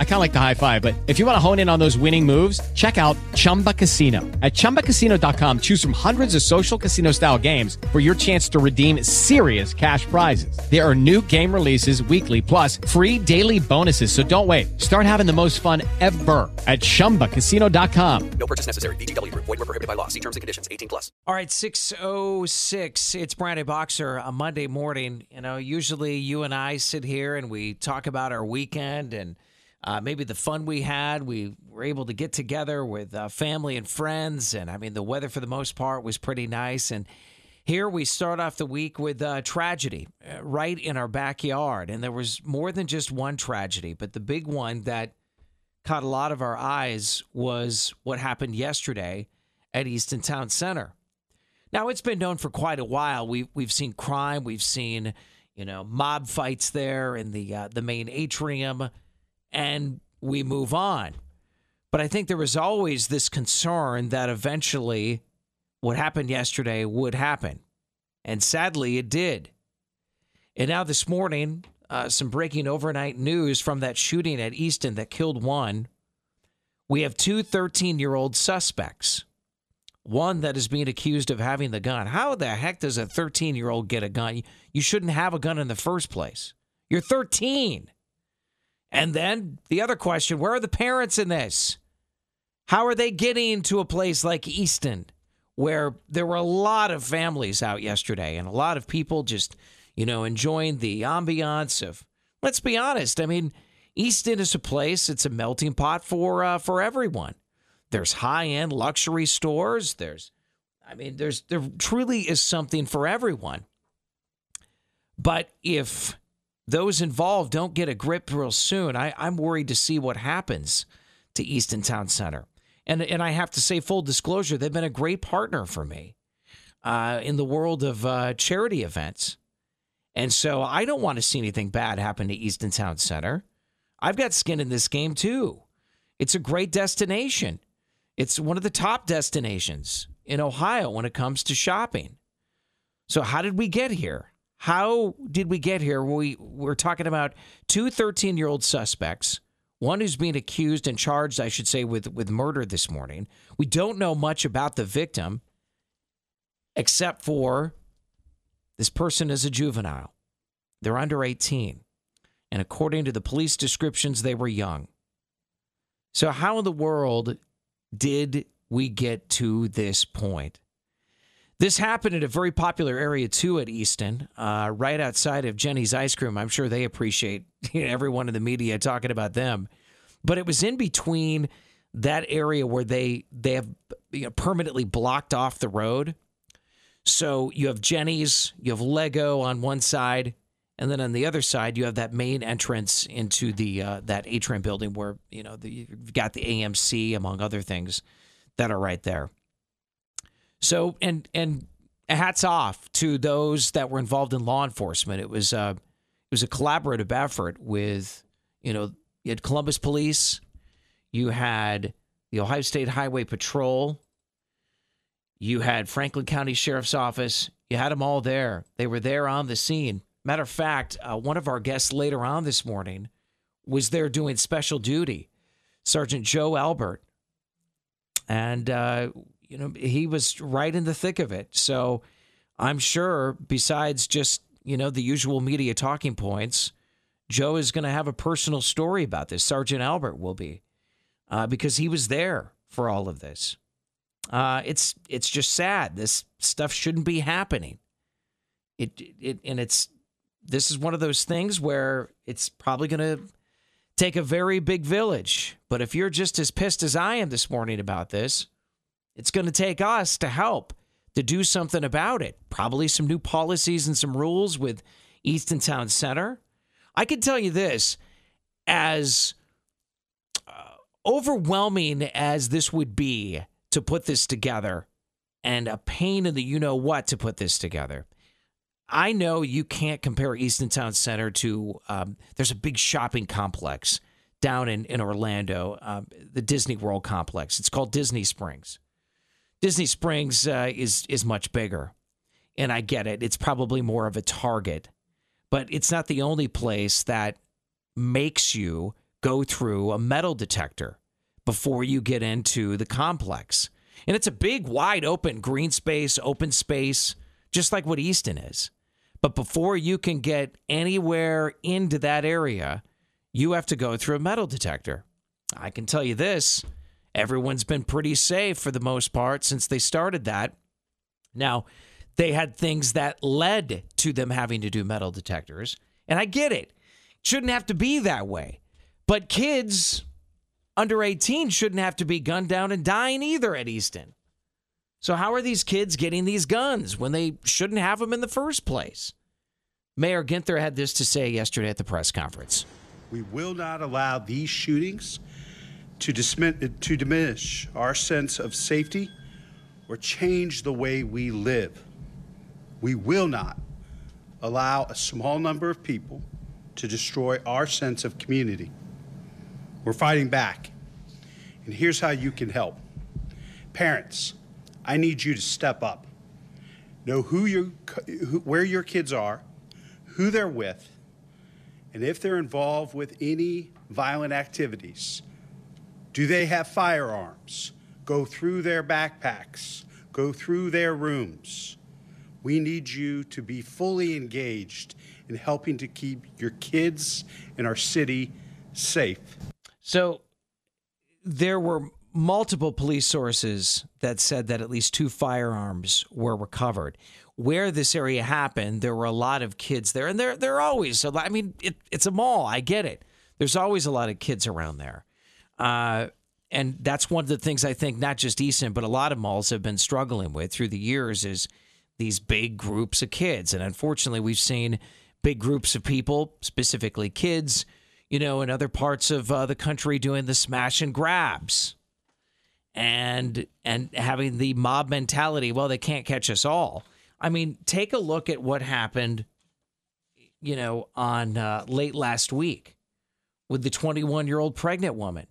I kind of like the high five, but if you want to hone in on those winning moves, check out Chumba Casino. At ChumbaCasino.com, choose from hundreds of social casino style games for your chance to redeem serious cash prizes. There are new game releases weekly, plus free daily bonuses. So don't wait. Start having the most fun ever at ChumbaCasino.com. No purchase necessary. VGW Group. Void were prohibited by law. See terms and conditions. 18 plus. All right, 606. It's Brandon Boxer, a Monday morning. You know, usually you and I sit here and we talk about our weekend and uh, maybe the fun we had. We were able to get together with uh, family and friends. And I mean, the weather for the most part was pretty nice. And here we start off the week with uh, tragedy uh, right in our backyard. And there was more than just one tragedy, but the big one that caught a lot of our eyes was what happened yesterday at Easton Town Center. Now it's been known for quite a while. We we've seen crime, we've seen you know mob fights there in the uh, the main atrium, and we move on. But I think there was always this concern that eventually what happened yesterday would happen, and sadly it did. And now this morning, uh, some breaking overnight news from that shooting at Easton that killed one. We have two 13 year old suspects one that is being accused of having the gun. How the heck does a 13 year old get a gun? You shouldn't have a gun in the first place. You're 13. And then the other question where are the parents in this? How are they getting to a place like Easton where there were a lot of families out yesterday and a lot of people just, you know, enjoying the ambiance of, let's be honest, I mean, Easton is a place, it's a melting pot for uh, for everyone. There's high-end luxury stores. There's, I mean, there's there truly is something for everyone. But if those involved don't get a grip real soon, I, I'm worried to see what happens to Easton Town Center. And and I have to say, full disclosure, they've been a great partner for me uh, in the world of uh, charity events. And so I don't want to see anything bad happen to Easton Town Center. I've got skin in this game too. It's a great destination. It's one of the top destinations in Ohio when it comes to shopping. So, how did we get here? How did we get here? We, we're talking about two 13 year old suspects, one who's being accused and charged, I should say, with, with murder this morning. We don't know much about the victim except for this person is a juvenile. They're under 18. And according to the police descriptions, they were young. So, how in the world did we get to this point? This happened in a very popular area too at Easton, uh, right outside of Jeni's Ice Cream. I'm sure they appreciate everyone in the media talking about them, but it was in between that area where they they have you know, permanently blocked off the road. So you have Jeni's, you have Lego on one side, and then on the other side you have that main entrance into the uh, that atrium building where you know the, you've got the AMC among other things that are right there. So and and hats off to those that were involved in law enforcement. It was uh, it was a collaborative effort with you know you had Columbus Police, you had the Ohio State Highway Patrol, you had Franklin County Sheriff's Office. You had them all there. They were there on the scene. Matter of fact, uh, one of our guests later on this morning was there doing special duty, Sergeant Joe Albert, and uh, you know he was right in the thick of it. So I'm sure, besides just you know the usual media talking points, Joe is going to have a personal story about this. Sergeant Albert will be, uh, because he was there for all of this. Uh, it's it's just sad. This stuff shouldn't be happening. It it and it's this is one of those things where it's probably going to take a very big village. But if you're just as pissed as I am this morning about this, it's going to take us to help to do something about it. Probably some new policies and some rules with Easton Town Center. I can tell you this as uh, overwhelming as this would be to put this together and a pain in the you know what to put this together. I know you can't compare Easton Town Center to, um, there's a big shopping complex down in, in Orlando, um, the Disney World complex. It's called Disney Springs. Disney Springs uh, is is much bigger, and I get it. It's probably more of a target, but it's not the only place that makes you go through a metal detector before you get into the complex. And it's a big, wide open green space, open space, just like what Easton is. But before you can get anywhere into that area, you have to go through a metal detector. I can tell you this everyone's been pretty safe for the most part since they started that. Now, they had things that led to them having to do metal detectors. And I get it. Shouldn't have to be that way. But kids under 18 shouldn't have to be gunned down and dying either at Easton. So, how are these kids getting these guns when they shouldn't have them in the first place? Mayor Ginther had this to say yesterday at the press conference. We will not allow these shootings to, to diminish our sense of safety or change the way we live. We will not allow a small number of people to destroy our sense of community. We're fighting back. And here's how you can help. Parents, I need you to step up. Know who you, who, where your kids are, who they're with, and if they're involved with any violent activities. Do they have firearms? Go through their backpacks, go through their rooms. We need you to be fully engaged in helping to keep your kids in our city safe. So there were multiple police sources that said that at least two firearms were recovered. Where this area happened, there were a lot of kids there, and there there are always a lot. I mean, it, it's a mall. I get it. There's always a lot of kids around there, uh, and that's one of the things I think not just Easton, but a lot of malls have been struggling with through the years is these big groups of kids, and unfortunately, we've seen big groups of people, specifically kids, you know, in other parts of uh, the country doing the smash and grabs and and having the mob mentality, well, they can't catch us all. I mean, take a look at what happened, you know, on uh, late last week with the 21 year old pregnant woman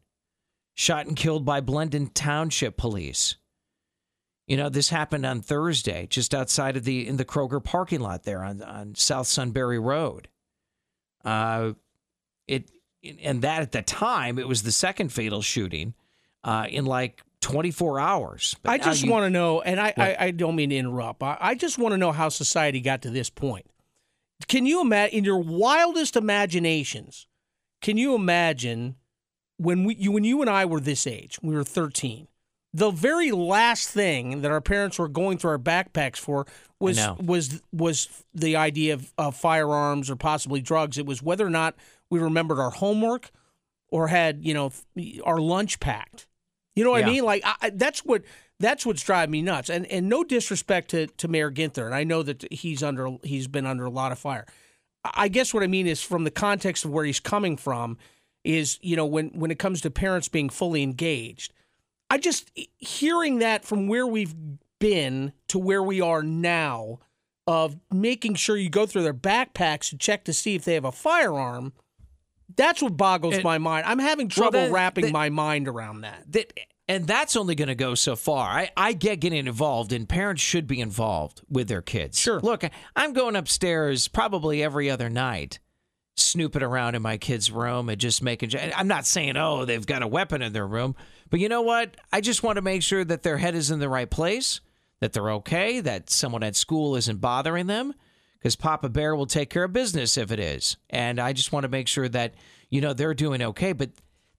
shot and killed by Blendon Township police. You know, this happened on Thursday, just outside of the in the Kroger parking lot there on on South Sunbury Road. Uh, it and that at the time it was the second fatal shooting uh, in like 24 hours. But I just want to know, and I, I, I don't mean to interrupt. I, I just want to know how society got to this point. Can you imagine, in your wildest imaginations, can you imagine when we, you, when you and I were this age, we were 13, the very last thing that our parents were going through our backpacks for was was was the idea of, firearms or possibly drugs. It was whether or not we remembered our homework or had you know our lunch packed. You know what Yeah. I mean? Like I, I- that's what that's what's driving me nuts. And and no disrespect to to Mayor Ginther, and I know that he's under he's been under a lot of fire. I guess what I mean is from the context of where he's coming from is you know when when it comes to parents being fully engaged. I just hearing that from where we've been to where we are now of making sure you go through their backpacks to check to see if they have a firearm. That's what boggles And- my mind. I'm having trouble then- wrapping then- my mind around that. that and that's only going to go so far. I, I get getting involved, and parents should be involved with their kids. Sure. Look, I'm going upstairs probably every other night, snooping around in my kid's room and just making. I'm not saying oh they've got a weapon in their room, but you know what? I just want to make sure that their head is in the right place, that they're okay, that someone at school isn't bothering them. Because Papa Bear will take care of business if it is. And I just want to make sure that, you know, they're doing okay. But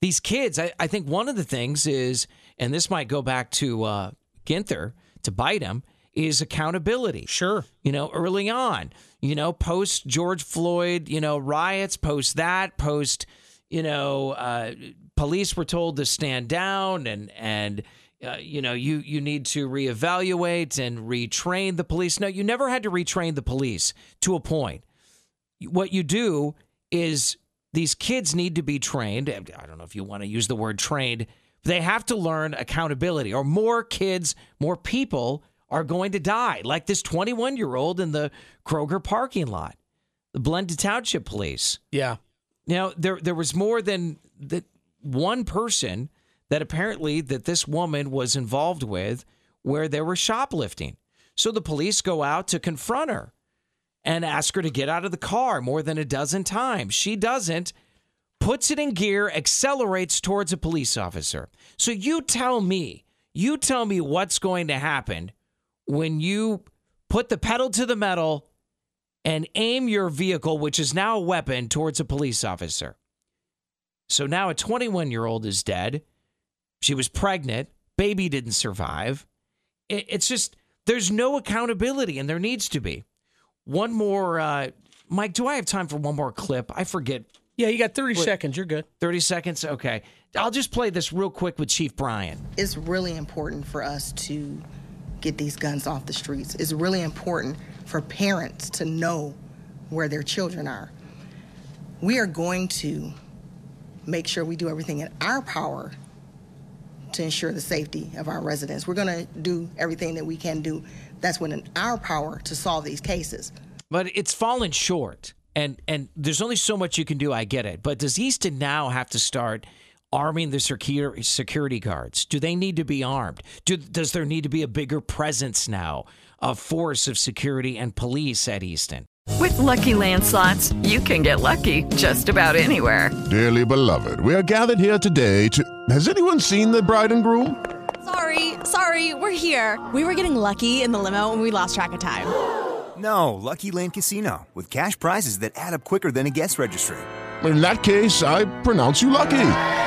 these kids, I, I think one of the things is, and this might go back to uh, Ginther to bite him, is accountability. Sure. You know, early on, you know, post George Floyd, you know, riots, post that, post, you know, uh, police were told to stand down and, and, uh, you know, you you need to reevaluate and retrain the police. No, you never had to retrain the police to a point. What you do is these kids need to be trained. I don't know if you want to use the word trained. They have to learn accountability, or more kids, more people are going to die, like this 21 year old in the Kroger parking lot, the Blendon Township Police. Yeah. Now there there was more than that one person that apparently that this woman was involved with where they were shoplifting. So the police go out to confront her and ask her to get out of the car more than a dozen times. She doesn't, puts it in gear, accelerates towards a police officer. So you tell me, you tell me what's going to happen when you put the pedal to the metal and aim your vehicle, which is now a weapon, towards a police officer. So now a 21 year old is dead. She was pregnant. Baby didn't survive. It's just, there's no accountability, and there needs to be. One more, uh, Mike, do I have time for one more clip? I forget. Yeah, you got 30 Wait. seconds. You're good. 30 seconds? Okay. I'll just play this real quick with Chief Bryant. it's really important for us to get these guns off the streets. It's really important for parents to know where their children are. We are going to make sure we do everything in our power to ensure the safety of our residents. We're going to do everything that we can do that's within our power to solve these cases. But it's fallen short. And and there's only so much you can do, I get it. But does Easton now have to start arming the security security guards? Do they need to be armed? Do, does there need to be a bigger presence now of force of security and police at Easton? With Lucky Land slots, you can get lucky just about anywhere. Dearly beloved, we are gathered here today to. Has anyone seen the bride and groom? Sorry, sorry, we're here. We were getting lucky in the limo and we lost track of time. No, Lucky Land Casino, with cash prizes that add up quicker than a guest registry. In that case, I pronounce you lucky.